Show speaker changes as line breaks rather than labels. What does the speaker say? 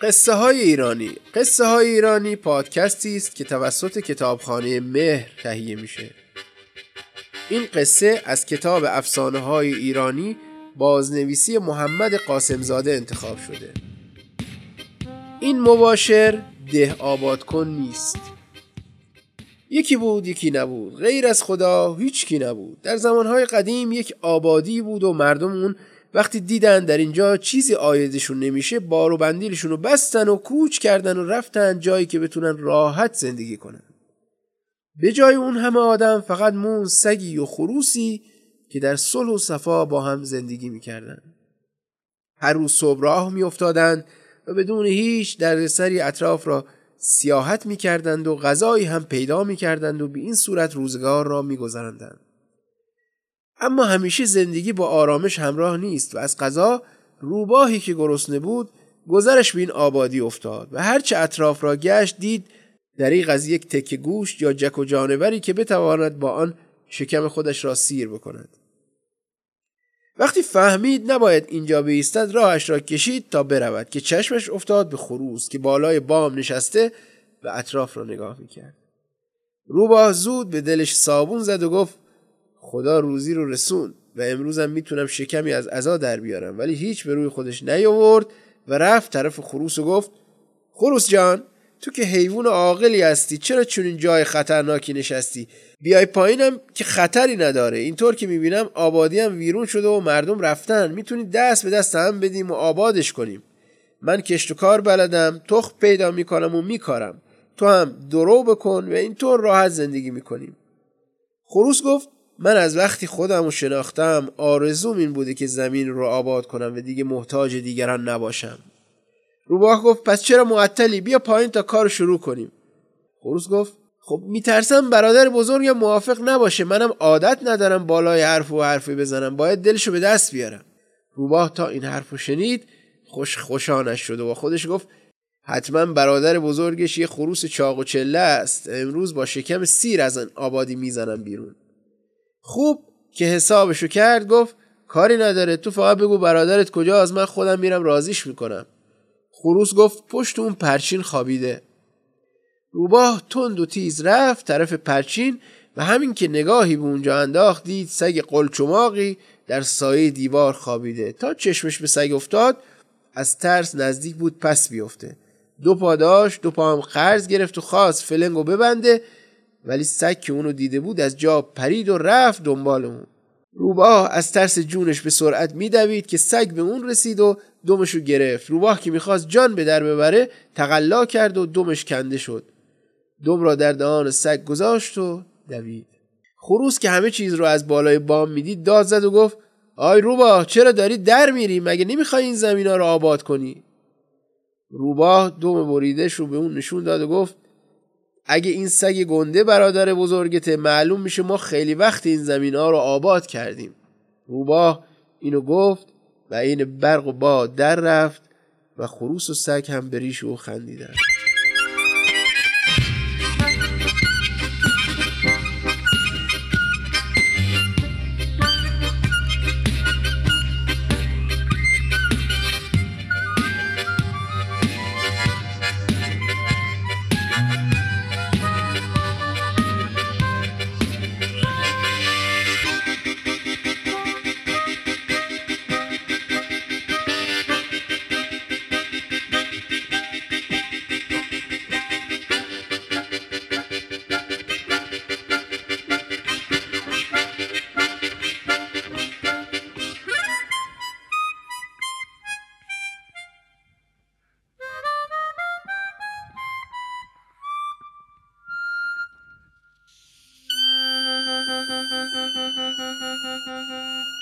قصه های ایرانی. قصه های ایرانی پادکستی است که توسط کتابخانه مهر تهیه میشه. این قصه از کتاب افسانه های ایرانی بازنویسی محمد قاسمزاده انتخاب شده. این مباشر ده آباد کن نیست. یکی بود یکی نبود. غیر از خدا هیچ کی نبود. در زمانهای قدیم یک آبادی بود و مردم اون وقتی دیدن در اینجا چیزی آیدشون نمیشه بار و بندیلشون رو بستن و کوچ کردن و رفتن جایی که بتونن راحت زندگی کنن. به جای اون همه آدم فقط مون سگی و خروسی که در صلح و صفا با هم زندگی می‌کردن. هر روز صبح راه میافتادند و بدون هیچ دردسری اطراف را سیاحت می‌کردند و غذایی هم پیدا می‌کردند و به این صورت روزگار را میگذراندند. اما همیشه زندگی با آرامش همراه نیست و از غذا روباهی که گرسنه بود گذرش به این آبادی افتاد و هرچه اطراف را گشت دید دریغ از یک تکه گوشت یا جک و جانوری که بتواند با آن شکم خودش را سیر بکند. وقتی فهمید نباید اینجا بیستد راهش را کشید تا برود که چشمش افتاد به خروس که بالای بام نشسته و اطراف را نگاه می‌کرد. روباه زود به دلش صابون زد و گفت خدا روزی رو رسون و امروزم می‌تونم شکمی از عزا در بیارم. ولی هیچ به روی خودش نیاورد و رفت طرف خروس و گفت خروس جان تو که حیوان عاقلی هستی چرا چون جای خطرناکی نشستی؟ بیای پایینم که خطری نداره. اینطور که می‌بینم آبادی هم ویرون شده و مردم رفتن. می‌تونی دست به دست هم بدیم و آبادش کنیم. من کشت و کار بلدم تخ پیدا می‌کنم و میکارم. تو هم درو بکن و اینطور راحت زندگی می‌کنیم. خروس گفت من از وقتی خودم رو شناختم آرزوم این بوده که زمین رو آباد کنم و دیگه محتاج دیگران نباشم. روباه گفت پس چرا معطلی؟ بیا پایین تا کار شروع کنیم. خروس گفت خب میترسم برادر بزرگم موافق نباشه. منم عادت ندارم بالای حرف و حرفی بزنم. باید دلشو به دست بیارم. روباه تا این حرفو شنید خوش خوشانش شد و خودش گفت حتما برادر بزرگش یه خروس چاق و چله است. امروز با شکم سیر از آبادی می‌زنم بیرون. خوب که حسابشو کرد گفت کاری نداره تو فقط بگو برادرت کجا از من خودم میرم رازیش می‌کنم. خروس گفت پشت اون پرچین خوابیده. روباه تند و تیز رفت طرف پرچین و همین که نگاهی به اونجا انداخت دید سگ قلچماقی در سایه دیوار خوابیده. تا چشمش به سگ افتاد از ترس نزدیک بود پس بیفته. دو پا داشت دو پا هم قرض گرفت و خواست فلنگو ببنده ولی سگ که اونو دیده بود از جا پرید و رفت دنبال اون. روباه از ترس جونش به سرعت میدوید که سگ به اون رسید و دمشو گرفت. روباه که می‌خواست جان به در ببره تقلا کرد و دمش کنده شد. دم را در دهان سگ گذاشت و دوید. خروس که همه چیز رو از بالای بام می‌دید داد زد و گفت آی روباه چرا داری در میری؟ مگه نمی‌خوای این زمین ها رو آباد کنی؟ روباه دم بریدش رو به اون نشون داد و گفت اگه این سگ گنده برادر بزرگته معلوم میشه ما خیلی وقت این زمین ها رو آباد کردیم. روباه اینو گفت و این برق و باد در رفت و خروس و سگ هم بریش و خندیدن. Thank Thank you.